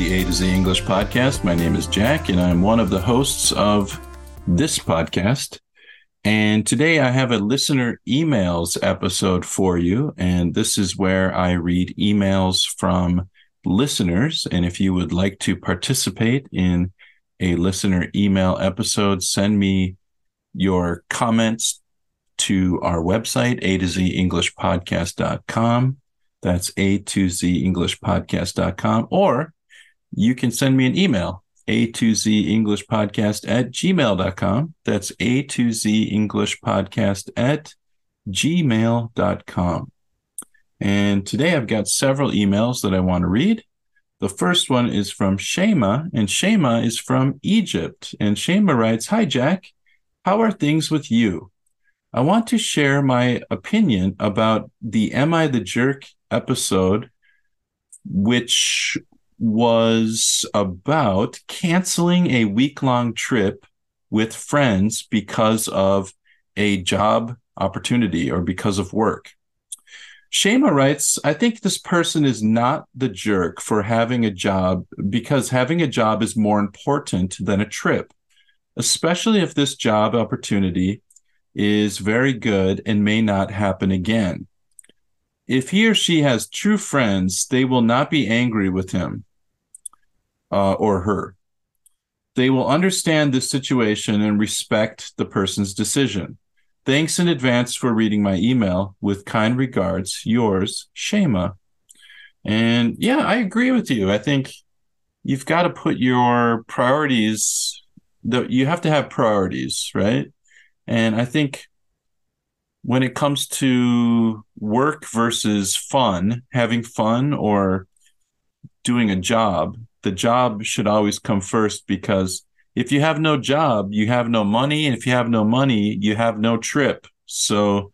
The A to Z English podcast. My name is Jack, and I'm one of the hosts of this podcast. And today I have a listener emails episode for you. And this is where I read emails from listeners. And if you would like to participate in a listener email episode, send me your comments to our website, A to Z English podcast.com. That's A to Z English podcast.com. Or you can send me an email, a to z english podcast at gmail.com. That's a to z english podcast at gmail.com. And today I've got several emails that I want to read. The first one is from Shema, and Shema is from Egypt. And Shema writes Hi, Jack. How are things with you? I want to share my opinion about the Am I the Jerk episode, which was about canceling a week long trip with friends because of a job opportunity or because of work. Shema writes, I think this person is not the jerk for having a job because having a job is more important than a trip, especially if this job opportunity is very good and may not happen again. If he or she has true friends, they will not be angry with him uh, or her. They will understand the situation and respect the person's decision. Thanks in advance for reading my email. With kind regards, yours, Shema. And yeah, I agree with you. I think you've got to put your priorities, the, you have to have priorities, right? And I think when it comes to work versus fun, having fun or doing a job, the job should always come first because if you have no job, you have no money. And if you have no money, you have no trip. So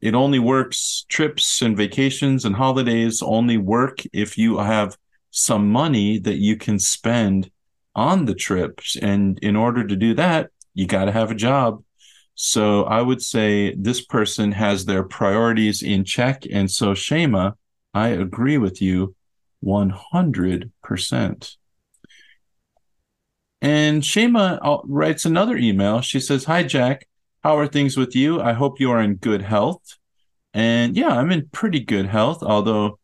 it only works trips and vacations and holidays only work if you have some money that you can spend on the trips. And in order to do that, you got to have a job. So I would say this person has their priorities in check. And so, Shema, I agree with you 100%. And Shema uh, writes another email. She says, Hi, Jack. How are things with you? I hope you are in good health. And yeah, I'm in pretty good health, although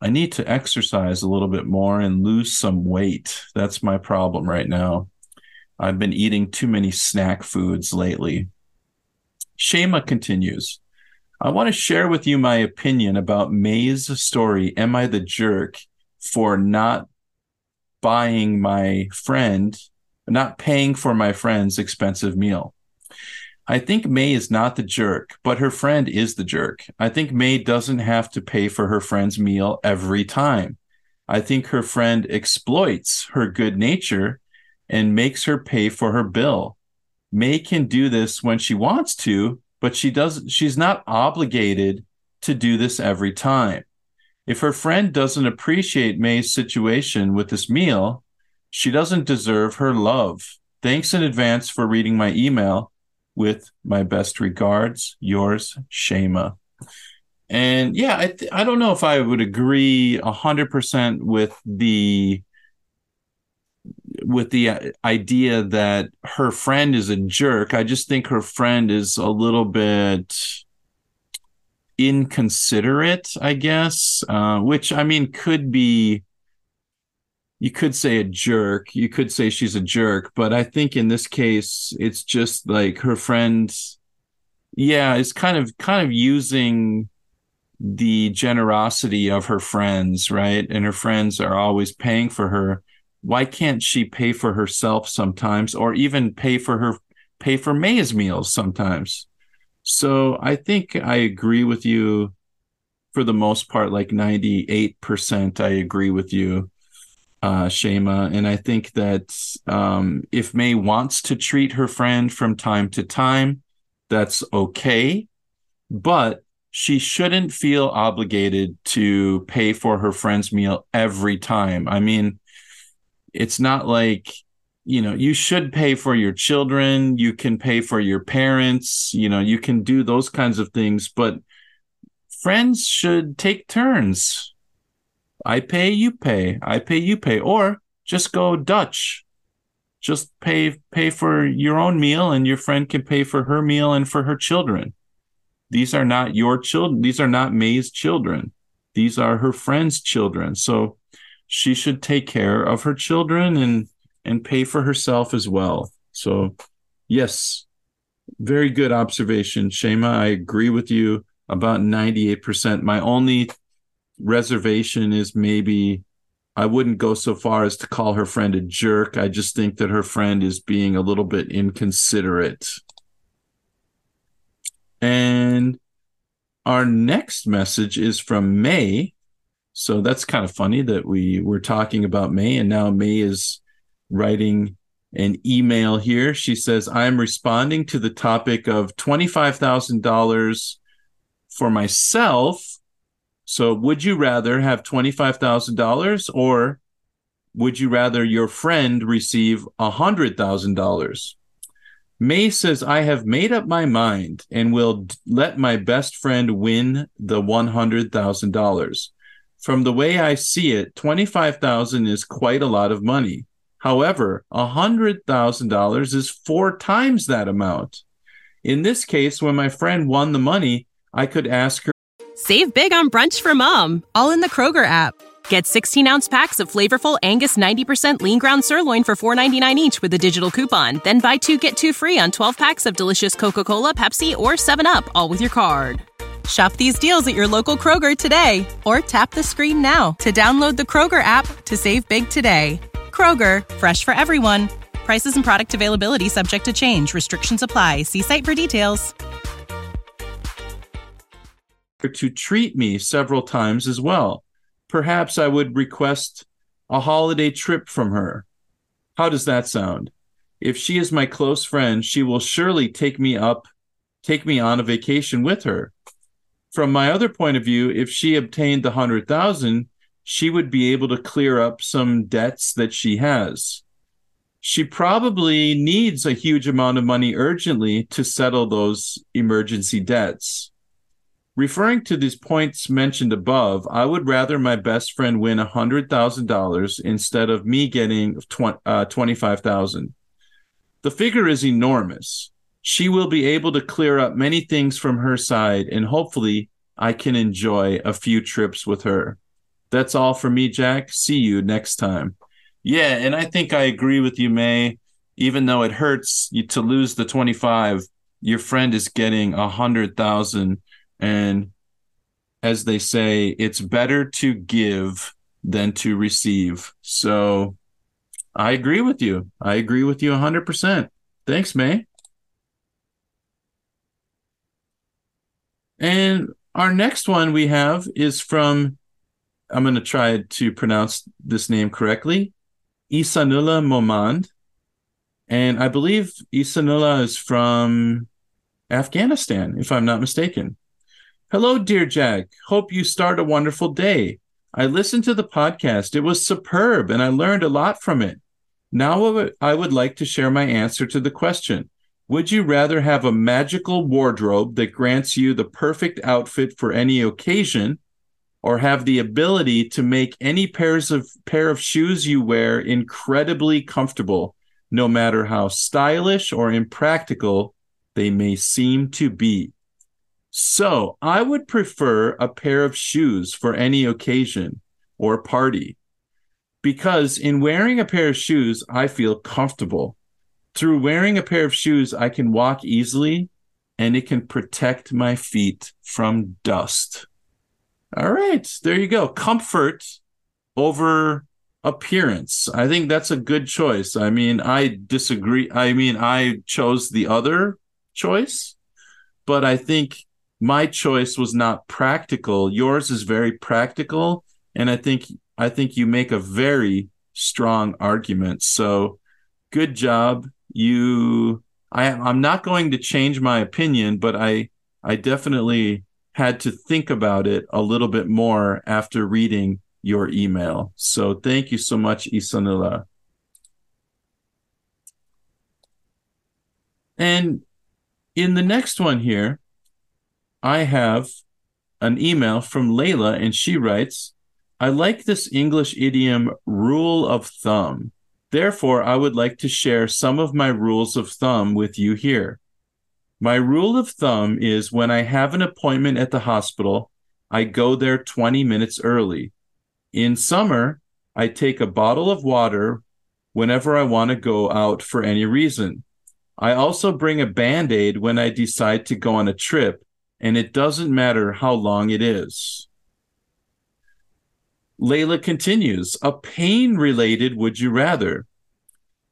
I need to exercise a little bit more and lose some weight. That's my problem right now. I've been eating too many snack foods lately. Shema continues I want to share with you my opinion about May's story, Am I the Jerk? for not buying my friend, not paying for my friend's expensive meal. I think May is not the jerk, but her friend is the jerk. I think May doesn't have to pay for her friend's meal every time. I think her friend exploits her good nature and makes her pay for her bill. May can do this when she wants to, but she does she's not obligated to do this every time. If her friend doesn't appreciate May's situation with this meal, she doesn't deserve her love. Thanks in advance for reading my email. With my best regards, yours, Shema. And yeah, I, th- I don't know if I would agree 100% with the with the uh, idea that her friend is a jerk. I just think her friend is a little bit inconsiderate, I guess, uh, which I mean could be. You could say a jerk. You could say she's a jerk, but I think in this case, it's just like her friend. Yeah, is kind of kind of using the generosity of her friends, right? And her friends are always paying for her. Why can't she pay for herself sometimes, or even pay for her pay for May's meals sometimes? So I think I agree with you for the most part, like 98%, I agree with you, uh, Shema. And I think that um, if May wants to treat her friend from time to time, that's okay. But she shouldn't feel obligated to pay for her friend's meal every time. I mean, it's not like you know you should pay for your children you can pay for your parents you know you can do those kinds of things but friends should take turns. I pay you pay. I pay you pay. Or just go dutch. Just pay pay for your own meal and your friend can pay for her meal and for her children. These are not your children these are not may's children. These are her friend's children. So she should take care of her children and and pay for herself as well. So, yes, very good observation, Shema. I agree with you about 98%. My only reservation is maybe I wouldn't go so far as to call her friend a jerk. I just think that her friend is being a little bit inconsiderate. And our next message is from May. So that's kind of funny that we were talking about May and now May is writing an email here. She says, I'm responding to the topic of $25,000 for myself. So, would you rather have $25,000 or would you rather your friend receive $100,000? May says, I have made up my mind and will let my best friend win the $100,000. From the way I see it, 25,000 is quite a lot of money. However, $100,000 is four times that amount. In this case, when my friend won the money, I could ask her. Save big on brunch for mom, all in the Kroger app. Get 16 ounce packs of flavorful Angus 90% lean ground sirloin for $4.99 each with a digital coupon. Then buy two get two free on 12 packs of delicious Coca Cola, Pepsi, or 7UP, all with your card. Shop these deals at your local Kroger today or tap the screen now to download the Kroger app to save big today. Kroger, fresh for everyone. Prices and product availability subject to change. Restrictions apply. See site for details. To treat me several times as well. Perhaps I would request a holiday trip from her. How does that sound? If she is my close friend, she will surely take me up, take me on a vacation with her. From my other point of view, if she obtained the hundred thousand, she would be able to clear up some debts that she has. She probably needs a huge amount of money urgently to settle those emergency debts. Referring to these points mentioned above, I would rather my best friend win $100,000 instead of me getting 20, uh, 25,000. The figure is enormous. She will be able to clear up many things from her side and hopefully I can enjoy a few trips with her. That's all for me, Jack. See you next time. Yeah, and I think I agree with you, May. Even though it hurts you to lose the 25, your friend is getting a hundred thousand. And as they say, it's better to give than to receive. So I agree with you. I agree with you a 100%. Thanks, May. And our next one we have is from I'm going to try to pronounce this name correctly. Isanula Momand. And I believe Isanula is from Afghanistan, if I'm not mistaken. Hello, dear Jack. Hope you start a wonderful day. I listened to the podcast. It was superb and I learned a lot from it. Now I would like to share my answer to the question Would you rather have a magical wardrobe that grants you the perfect outfit for any occasion? Or have the ability to make any pairs of pair of shoes you wear incredibly comfortable no matter how stylish or impractical they may seem to be. So, I would prefer a pair of shoes for any occasion or party because in wearing a pair of shoes, I feel comfortable. Through wearing a pair of shoes, I can walk easily and it can protect my feet from dust. All right, there you go. Comfort over appearance. I think that's a good choice. I mean, I disagree. I mean, I chose the other choice, but I think my choice was not practical. Yours is very practical, and I think I think you make a very strong argument. So, good job. You I I'm not going to change my opinion, but I I definitely had to think about it a little bit more after reading your email. So thank you so much, Isanila. And in the next one here, I have an email from Layla, and she writes, I like this English idiom rule of thumb. Therefore, I would like to share some of my rules of thumb with you here. My rule of thumb is when I have an appointment at the hospital, I go there 20 minutes early. In summer, I take a bottle of water whenever I want to go out for any reason. I also bring a band aid when I decide to go on a trip, and it doesn't matter how long it is. Layla continues, a pain related would you rather?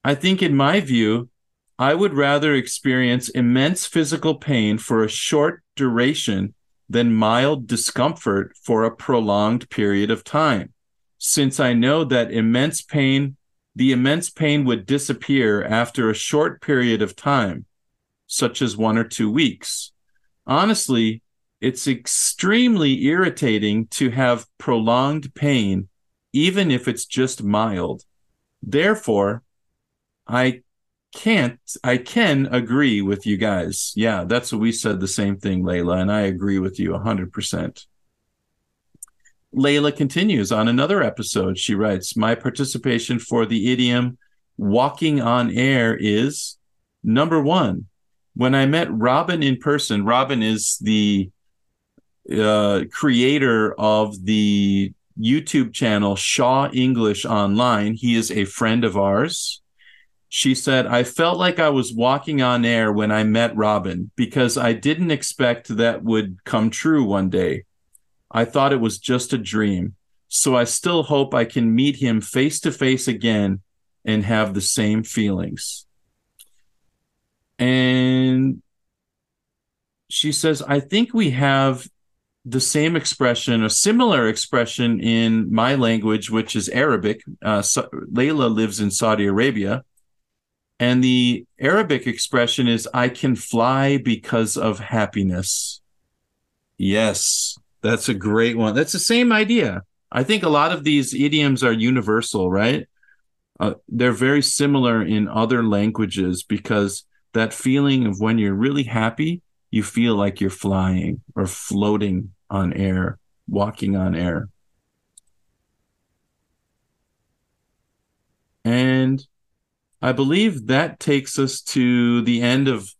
I think, in my view, I would rather experience immense physical pain for a short duration than mild discomfort for a prolonged period of time, since I know that immense pain, the immense pain would disappear after a short period of time, such as one or two weeks. Honestly, it's extremely irritating to have prolonged pain, even if it's just mild. Therefore, I can't, I can agree with you guys. Yeah, that's what we said the same thing, Layla, and I agree with you 100%. Layla continues on another episode. She writes, My participation for the idiom walking on air is number one. When I met Robin in person, Robin is the uh, creator of the YouTube channel Shaw English Online. He is a friend of ours. She said, I felt like I was walking on air when I met Robin because I didn't expect that would come true one day. I thought it was just a dream. So I still hope I can meet him face to face again and have the same feelings. And she says, I think we have the same expression, a similar expression in my language, which is Arabic. Uh, Layla lives in Saudi Arabia. And the Arabic expression is, I can fly because of happiness. Yes, that's a great one. That's the same idea. I think a lot of these idioms are universal, right? Uh, they're very similar in other languages because that feeling of when you're really happy, you feel like you're flying or floating on air, walking on air. And I believe that takes us to the end of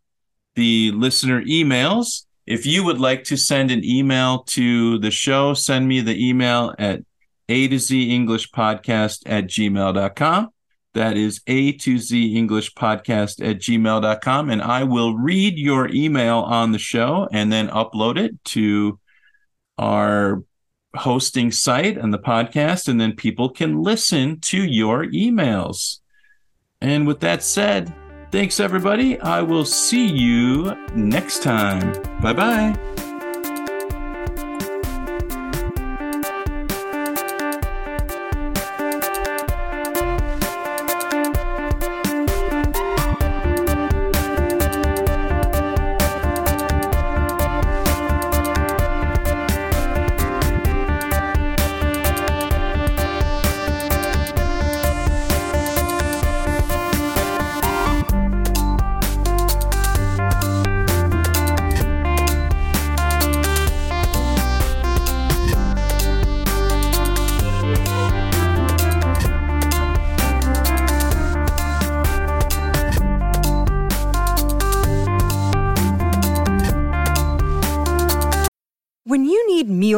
the listener emails. If you would like to send an email to the show, send me the email at a to z english podcast at gmail.com that is a to z english podcast at gmail.com and i will read your email on the show and then upload it to our hosting site and the podcast and then people can listen to your emails and with that said thanks everybody. I will see you next time. Bye bye